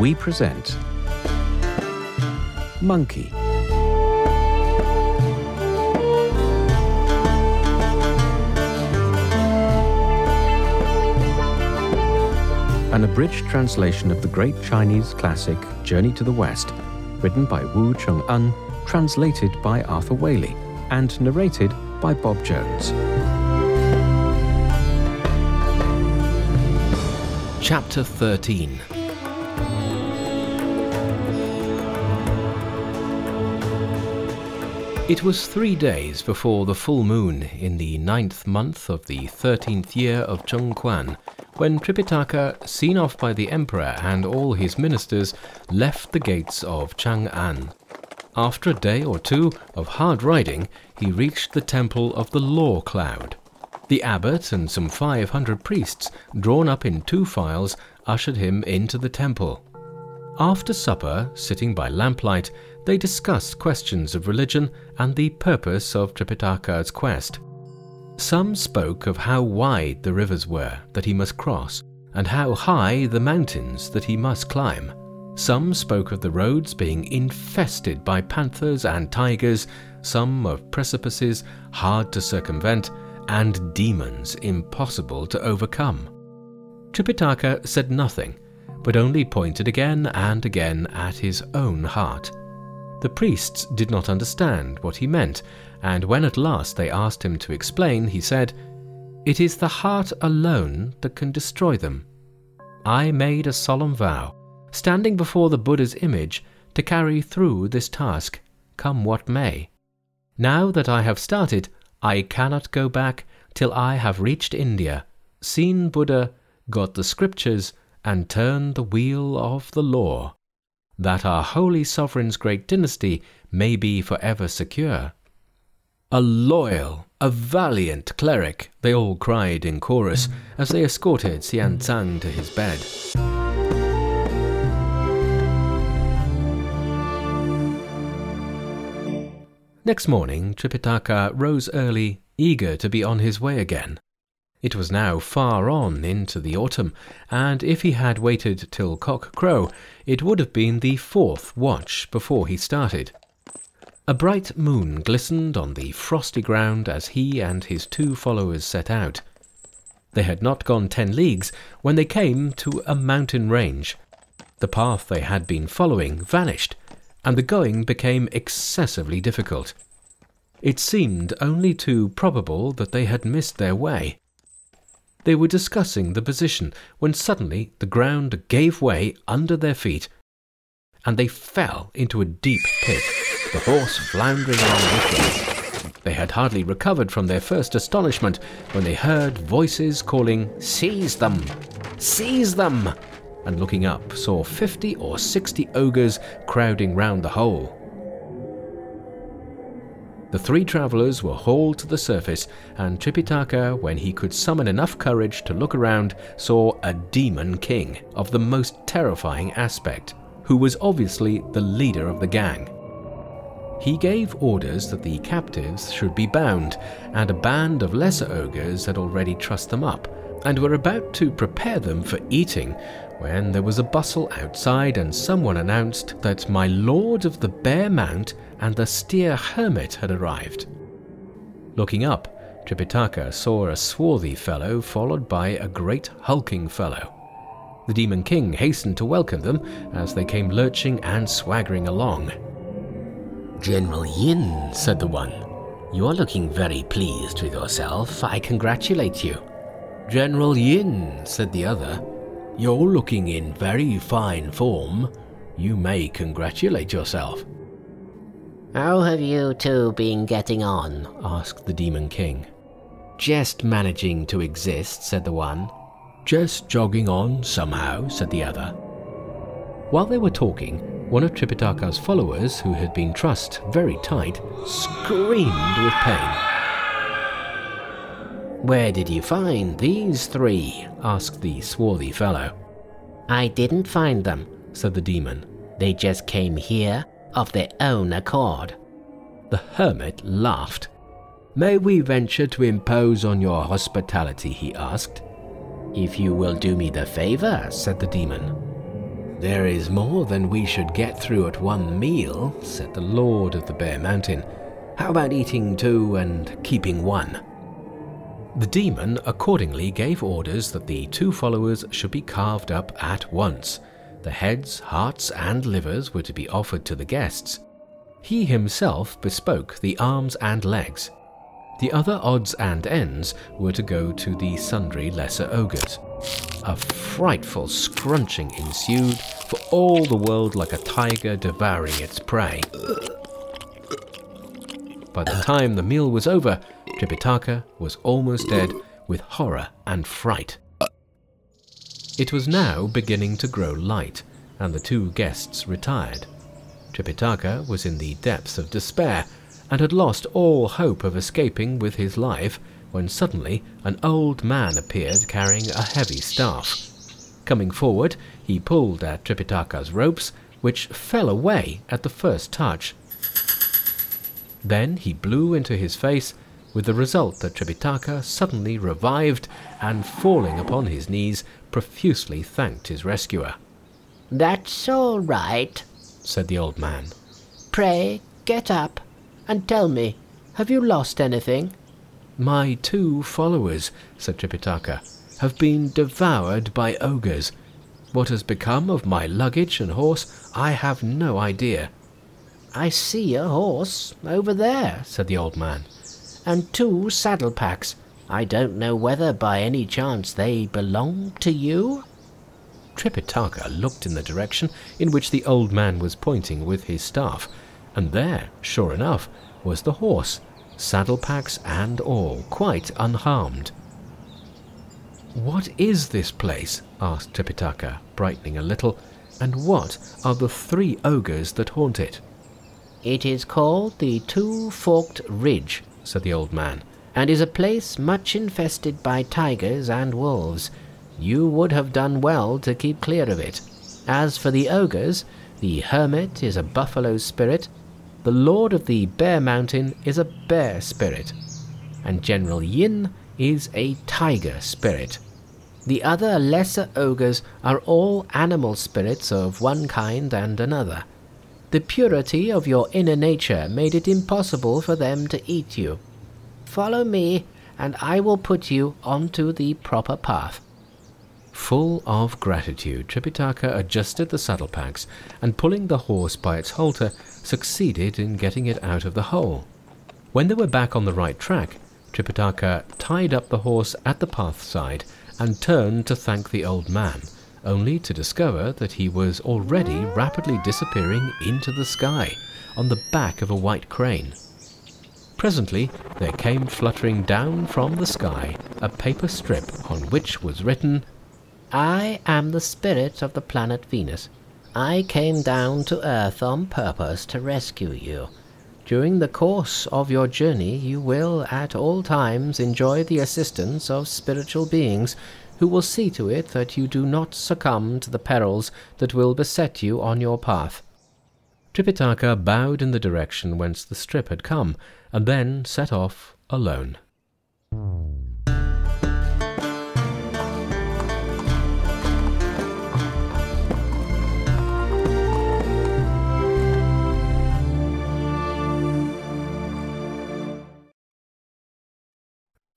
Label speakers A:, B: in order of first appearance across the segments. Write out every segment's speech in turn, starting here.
A: we present Monkey. An abridged translation of the great Chinese classic Journey to the West, written by Wu Cheng'en, translated by Arthur Waley, and narrated by Bob Jones. Chapter 13 It was three days before the full moon in the ninth month of the thirteenth year of Cheng Kuan when Tripitaka, seen off by the emperor and all his ministers, left the gates of Chang'an. After a day or two of hard riding, he reached the temple of the Law Cloud. The abbot and some five hundred priests, drawn up in two files, ushered him into the temple. After supper, sitting by lamplight, they discussed questions of religion and the purpose of Tripitaka's quest. Some spoke of how wide the rivers were that he must cross, and how high the mountains that he must climb. Some spoke of the roads being infested by panthers and tigers, some of precipices hard to circumvent, and demons impossible to overcome. Tripitaka said nothing, but only pointed again and again at his own heart. The priests did not understand what he meant, and when at last they asked him to explain, he said, It is the heart alone that can destroy them. I made a solemn vow, standing before the Buddha's image, to carry through this task, come what may. Now that I have started, I cannot go back till I have reached India, seen Buddha, got the scriptures, and turned the wheel of the law that our holy sovereign's great dynasty may be forever secure. A loyal, a valiant cleric, they all cried in chorus as they escorted Xuanzang to his bed. Next morning, Tripitaka rose early, eager to be on his way again. It was now far on into the autumn, and if he had waited till cock crow, it would have been the fourth watch before he started. A bright moon glistened on the frosty ground as he and his two followers set out. They had not gone ten leagues when they came to a mountain range. The path they had been following vanished, and the going became excessively difficult. It seemed only too probable that they had missed their way. They were discussing the position when suddenly the ground gave way under their feet and they fell into a deep pit, the horse floundering along with them. They had hardly recovered from their first astonishment when they heard voices calling, Seize them! Seize them! And looking up, saw fifty or sixty ogres crowding round the hole. The three travellers were hauled to the surface, and Tripitaka, when he could summon enough courage to look around, saw a demon king of the most terrifying aspect, who was obviously the leader of the gang. He gave orders that the captives should be bound, and a band of lesser ogres had already trussed them up, and were about to prepare them for eating when there was a bustle outside and someone announced that my lord of the Bear Mount and the Steer Hermit had arrived. Looking up, Tripitaka saw a swarthy fellow followed by a great hulking fellow. The Demon King hastened to welcome them as they came lurching and swaggering along.
B: General Yin, said the one, you are looking very pleased with yourself. I congratulate you.
C: General Yin, said the other, you're looking in very fine form. You may congratulate yourself.
B: How have you two been getting on? asked the Demon King.
D: Just managing to exist, said the one.
C: Just jogging on somehow, said the other.
A: While they were talking, one of Tripitaka's followers, who had been trussed very tight, screamed with pain.
B: Where did you find these three? asked the swarthy fellow.
D: I didn't find them, said the demon. They just came here of their own accord.
A: The hermit laughed.
C: May we venture to impose on your hospitality? he asked.
D: If you will do me the favor, said the demon.
C: There is more than we should get through at one meal, said the Lord of the Bear Mountain. How about eating two and keeping one?
A: The demon accordingly gave orders that the two followers should be carved up at once. The heads, hearts, and livers were to be offered to the guests. He himself bespoke the arms and legs. The other odds and ends were to go to the sundry lesser ogres. A frightful scrunching ensued, for all the world like a tiger devouring its prey. By the time the meal was over, Tripitaka was almost dead with horror and fright. It was now beginning to grow light, and the two guests retired. Tripitaka was in the depths of despair, and had lost all hope of escaping with his life when suddenly an old man appeared carrying a heavy staff. Coming forward, he pulled at Tripitaka's ropes, which fell away at the first touch. Then he blew into his face, with the result that Tripitaka suddenly revived and, falling upon his knees, profusely thanked his rescuer.
D: That's all right, said the old man. Pray get up and tell me, have you lost anything?
A: My two followers, said Tripitaka, have been devoured by ogres. What has become of my luggage and horse, I have no idea.
D: I see a horse over there, said the old man, and two saddle packs. I don't know whether by any chance they belong to you.
A: Tripitaka looked in the direction in which the old man was pointing with his staff, and there, sure enough, was the horse saddle packs and all, quite unharmed. What is this place? asked Tripitaka, brightening a little, and what are the three ogres that haunt it?
D: It is called the Two Forked Ridge, said the old man, and is a place much infested by tigers and wolves. You would have done well to keep clear of it. As for the ogres, the hermit is a buffalo spirit, the lord of the Bear Mountain is a bear spirit, and General Yin is a tiger spirit. The other lesser ogres are all animal spirits of one kind and another. The purity of your inner nature made it impossible for them to eat you. Follow me, and I will put you onto the proper path.
A: Full of gratitude, Tripitaka adjusted the saddle packs and, pulling the horse by its halter, succeeded in getting it out of the hole. When they were back on the right track, Tripitaka tied up the horse at the path side and turned to thank the old man, only to discover that he was already rapidly disappearing into the sky on the back of a white crane. Presently there came fluttering down from the sky a paper strip on which was written,
D: I am the spirit of the planet Venus. I came down to Earth on purpose to rescue you. During the course of your journey, you will at all times enjoy the assistance of spiritual beings who will see to it that you do not succumb to the perils that will beset you on your path. Tripitaka bowed in the direction whence the strip had come, and then set off alone.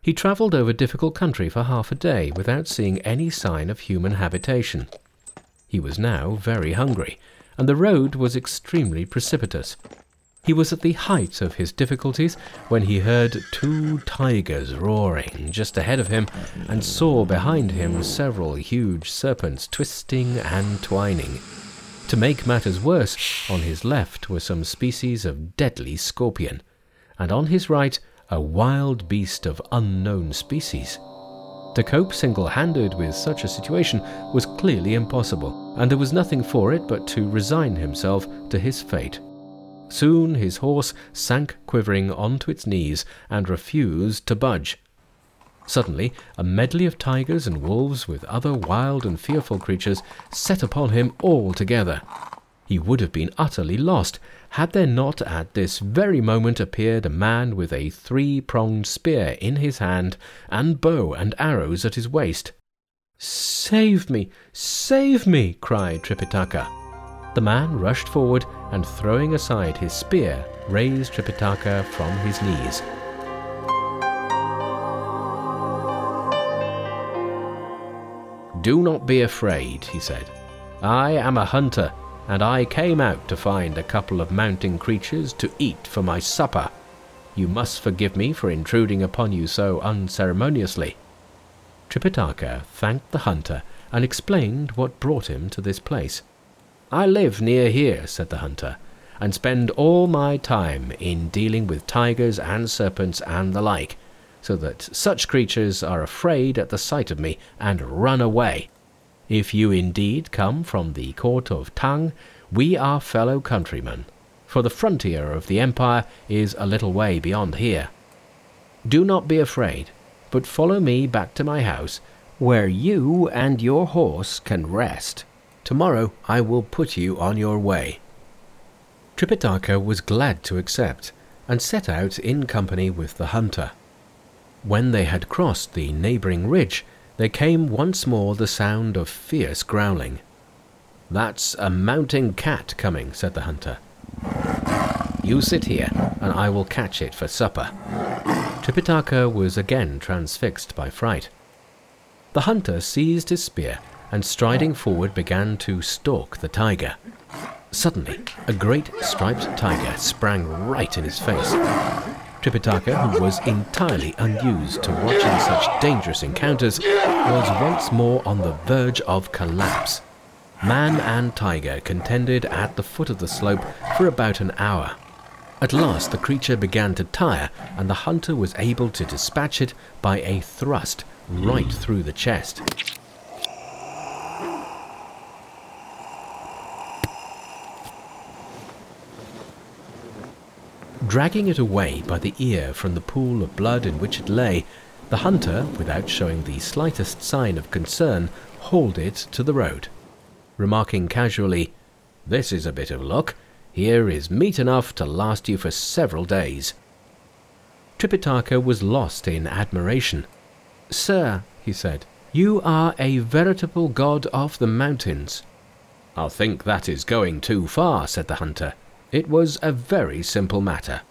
D: He travelled over difficult country for half a day without seeing any sign of human habitation. He was now very hungry, and the road was extremely precipitous. He was at the height of his difficulties when he heard two tigers roaring just ahead of him and saw behind him several huge serpents twisting and twining. To make matters worse, on his left were some species of deadly scorpion, and on his right a wild beast of unknown species. To cope single handed with such a situation was clearly impossible, and there was nothing for it but to resign himself to his fate. Soon his horse sank quivering onto its knees and refused to budge. Suddenly, a medley of tigers and wolves with other wild and fearful creatures set upon him all together. He would have been utterly lost had there not at this very moment appeared a man with a three pronged spear in his hand and bow and arrows at his waist. Save me! Save me! cried Tripitaka. The man rushed forward and, throwing aside his spear, raised Tripitaka from his knees.
A: Do not be afraid, he said. I am a hunter, and I came out to find a couple of mountain creatures to eat for my supper. You must forgive me for intruding upon you so unceremoniously.
D: Tripitaka thanked the hunter and explained what brought him to this place.
A: I live near here, said the hunter, and spend all my time in dealing with tigers and serpents and the like so that such creatures are afraid at the sight of me and run away. If you indeed come from the court of Tang, we are fellow countrymen, for the frontier of the empire is a little way beyond here. Do not be afraid, but follow me back to my house, where you and your horse can rest. Tomorrow I will put you on your way.
D: Tripitaka was glad to accept, and set out in company with the hunter. When they had crossed the neighbouring ridge, there came once more the sound of fierce growling.
A: That's a mountain cat coming, said the hunter. You sit here, and I will catch it for supper.
D: Tripitaka was again transfixed by fright. The hunter seized his spear and striding forward began to stalk the tiger. Suddenly, a great striped tiger sprang right in his face. Tripitaka, who was entirely unused to watching such dangerous encounters, was once more on the verge of collapse. Man and tiger contended at the foot of the slope for about an hour. At last the creature began to tire, and the hunter was able to dispatch it by a thrust right through the chest. Dragging it away by the ear from the pool of blood in which it lay, the hunter, without showing the slightest sign of concern, hauled it to the road, remarking casually,
A: This is a bit of luck. Here is meat enough to last you for several days.
D: Tripitaka was lost in admiration. Sir, he said, you are a veritable god of the mountains.
A: I think that is going too far, said the hunter. It was a very simple matter.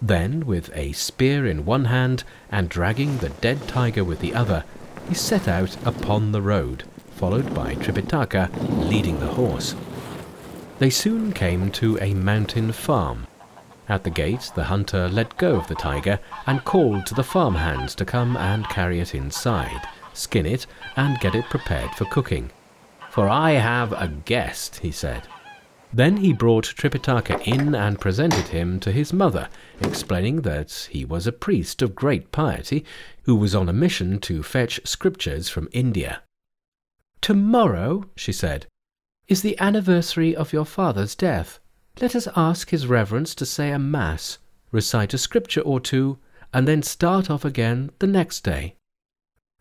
D: Then, with a spear in one hand and dragging the dead tiger with the other, he set out upon the road, followed by Tripitaka leading the horse. They soon came to a mountain farm. At the gate, the hunter let go of the tiger and called to the farm hands to come and carry it inside, skin it, and get it prepared for cooking.
A: For I have a guest, he said.
D: Then he brought Tripitaka in and presented him to his mother, explaining that he was a priest of great piety who was on a mission to fetch scriptures from India. Tomorrow, she said, is the anniversary of your father's death. Let us ask his reverence to say a mass, recite a scripture or two, and then start off again the next day.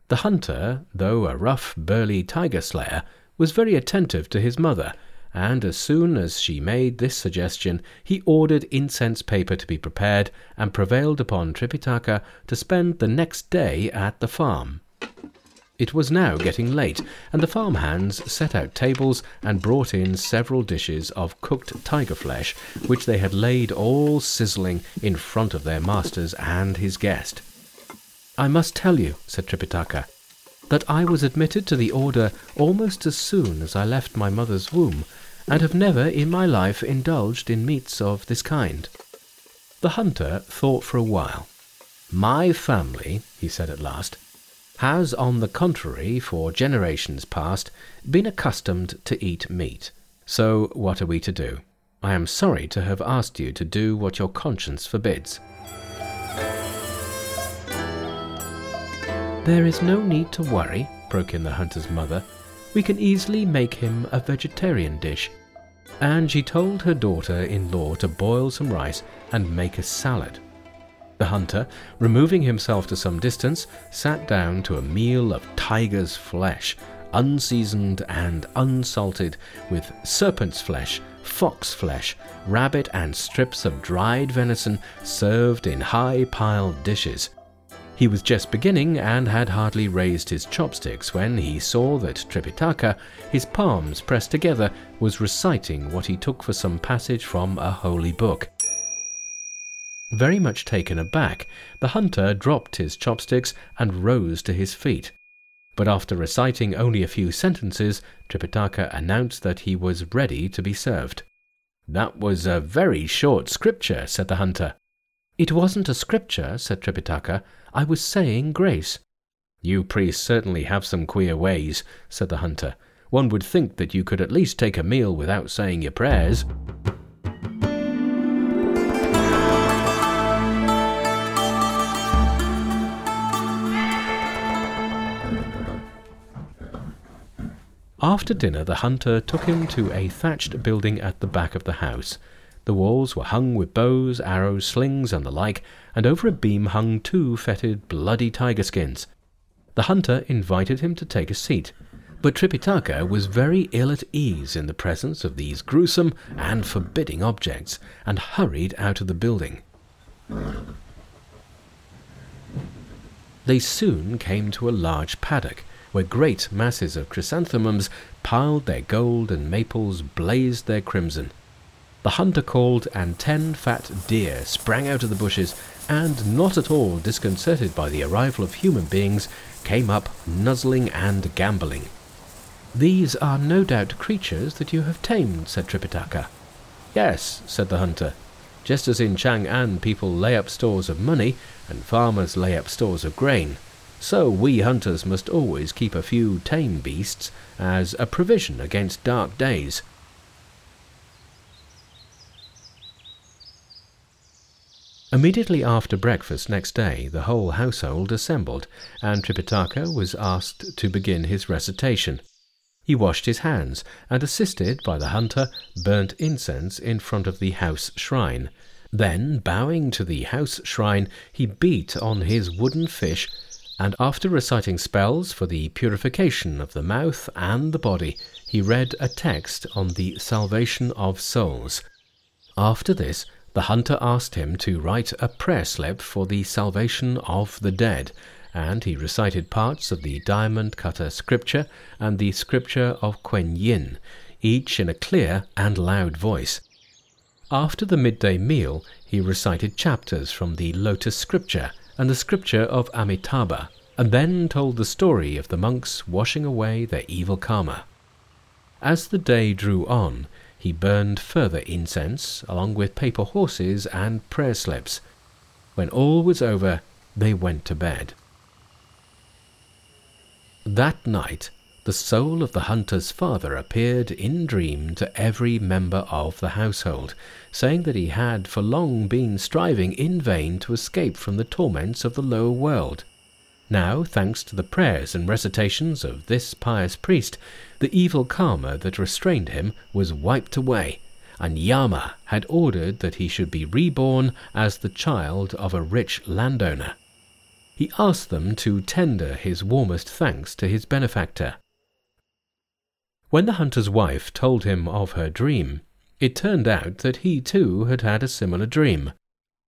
D: The hunter, though a rough, burly tiger slayer, was very attentive to his mother and as soon as she made this suggestion, he ordered incense paper to be prepared and prevailed upon Tripitaka to spend the next day at the farm. It was now getting late, and the farm hands set out tables and brought in several dishes of cooked tiger flesh, which they had laid all sizzling in front of their masters and his guest. I must tell you, said Tripitaka, that I was admitted to the order almost as soon as I left my mother's womb, and have never in my life indulged in meats of this kind. The hunter thought for a while. My family, he said at last, has, on the contrary, for generations past, been accustomed to eat meat. So what are we to do? I am sorry to have asked you to do what your conscience forbids. There is no need to worry, broke in the hunter's mother. We can easily make him a vegetarian dish. And she told her daughter in law to boil some rice and make a salad. The hunter, removing himself to some distance, sat down to a meal of tiger's flesh, unseasoned and unsalted, with serpent's flesh, fox flesh, rabbit, and strips of dried venison served in high piled dishes.
A: He was just beginning and had hardly raised his chopsticks when he saw that Tripitaka, his palms pressed together, was reciting what he took for some passage from a holy book. Very much taken aback, the hunter dropped his chopsticks and rose to his feet. But after reciting only a few sentences, Tripitaka announced that he was ready to be served. That was a very short scripture, said the hunter.
D: It wasn't a scripture, said Tripitaka. I was saying grace.
A: You priests certainly have some queer ways, said the hunter. One would think that you could at least take a meal without saying your prayers. After dinner, the hunter took him to a thatched building at the back of the house. The walls were hung with bows, arrows, slings, and the like, and over a beam hung two fetid, bloody tiger skins. The hunter invited him to take a seat, but Tripitaka was very ill at ease in the presence of these gruesome and forbidding objects, and hurried out of the building. They soon came to a large paddock, where great masses of chrysanthemums piled their gold and maples blazed their crimson. The hunter called, and ten fat deer sprang out of the bushes, and, not at all disconcerted by the arrival of human beings, came up nuzzling and gambolling.
D: These are no doubt creatures that you have tamed, said Tripitaka.
A: Yes, said the hunter. Just as in Chang'an people lay up stores of money, and farmers lay up stores of grain, so we hunters must always keep a few tame beasts as a provision against dark days. Immediately after breakfast next day, the whole household assembled, and Tripitaka was asked to begin his recitation. He washed his hands, and assisted by the hunter, burnt incense in front of the house shrine. Then, bowing to the house shrine, he beat on his wooden fish and after reciting spells for the purification of the mouth and the body, he read a text on the salvation of souls. After this, the hunter asked him to write a prayer slip for the salvation of the dead, and he recited parts of the diamond cutter scripture and the scripture of Kuan Yin, each in a clear and loud voice. After the midday meal, he recited chapters from the Lotus Scripture and the scripture of Amitabha, and then told the story of the monks washing away their evil karma. As the day drew on, he burned further incense, along with paper horses and prayer slips. When all was over, they went to bed. That night, the soul of the hunter's father appeared in dream to every member of the household, saying that he had for long been striving in vain to escape from the torments of the lower world. Now, thanks to the prayers and recitations of this pious priest, the evil karma that restrained him was wiped away, and Yama had ordered that he should be reborn as the child of a rich landowner. He asked them to tender his warmest thanks to his benefactor. When the hunter's wife told him of her dream, it turned out that he too had had a similar dream.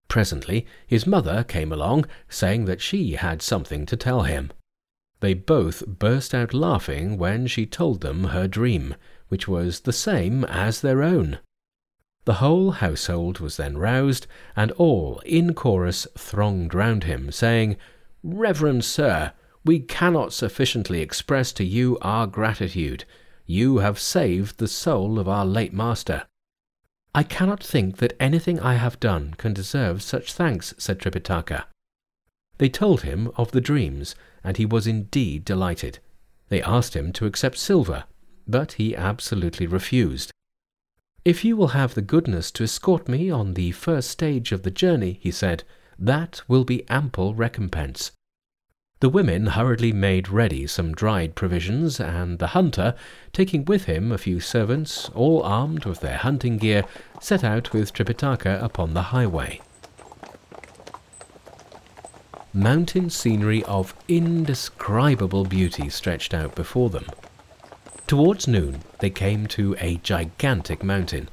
A: Presently, his mother came along, saying that she had something to tell him. They both burst out laughing when she told them her dream, which was the same as their own. The whole household was then roused, and all in chorus thronged round him, saying, Reverend sir, we cannot sufficiently express to you our gratitude. You have saved the soul of our late master.
D: I cannot think that anything I have done can deserve such thanks, said Tripitaka.
A: They told him of the dreams, and he was indeed delighted. They asked him to accept silver, but he absolutely refused.
D: If you will have the goodness to escort me on the first stage of the journey, he said, that will be ample recompense.
A: The women hurriedly made ready some dried provisions, and the hunter, taking with him a few servants, all armed with their hunting gear, set out with Tripitaka upon the highway. Mountain scenery of indescribable beauty stretched out before them. Towards noon, they came to a gigantic mountain,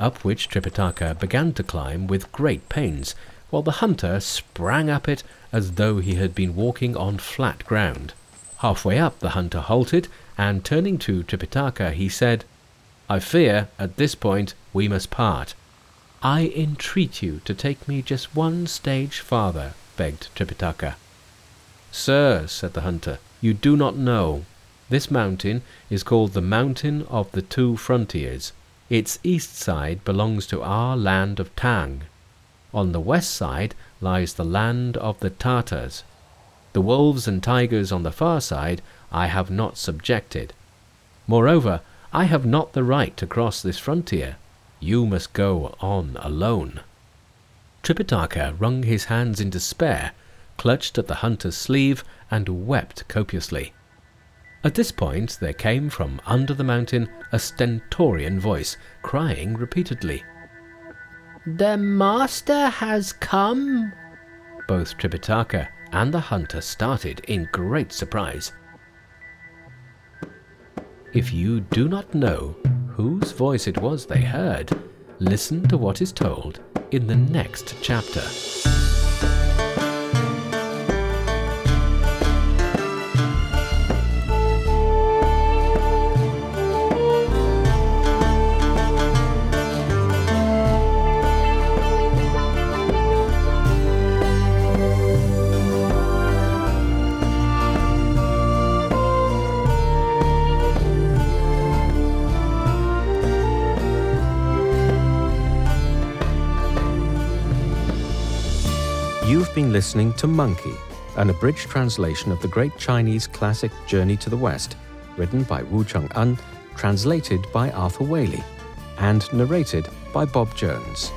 A: up which Tripitaka began to climb with great pains,
D: while the hunter sprang up it as though he had been walking on flat ground. Halfway up, the hunter halted, and turning to Tripitaka, he said, I fear, at this point, we must part. I entreat you to take me just one stage farther, begged Tripitaka. Sir, said the hunter, you do not know. This mountain is called the Mountain of the Two Frontiers. Its east side belongs to our land of Tang. On the west side lies the land of the Tartars. The wolves and tigers on the far side I have not subjected. Moreover, I have not the right to cross this frontier. You must go on alone. Tripitaka wrung his hands in despair, clutched at the hunter's sleeve, and wept copiously. At this point there came from under the mountain a stentorian voice, crying repeatedly,
B: The master has come!
D: Both Tripitaka and the hunter started in great surprise. If you do not know whose voice it was they heard, listen to what is told in the next chapter.
A: Listening to Monkey, an abridged translation of the great Chinese classic Journey to the West, written by Wu Cheng'en, translated by Arthur Waley, and narrated by Bob Jones.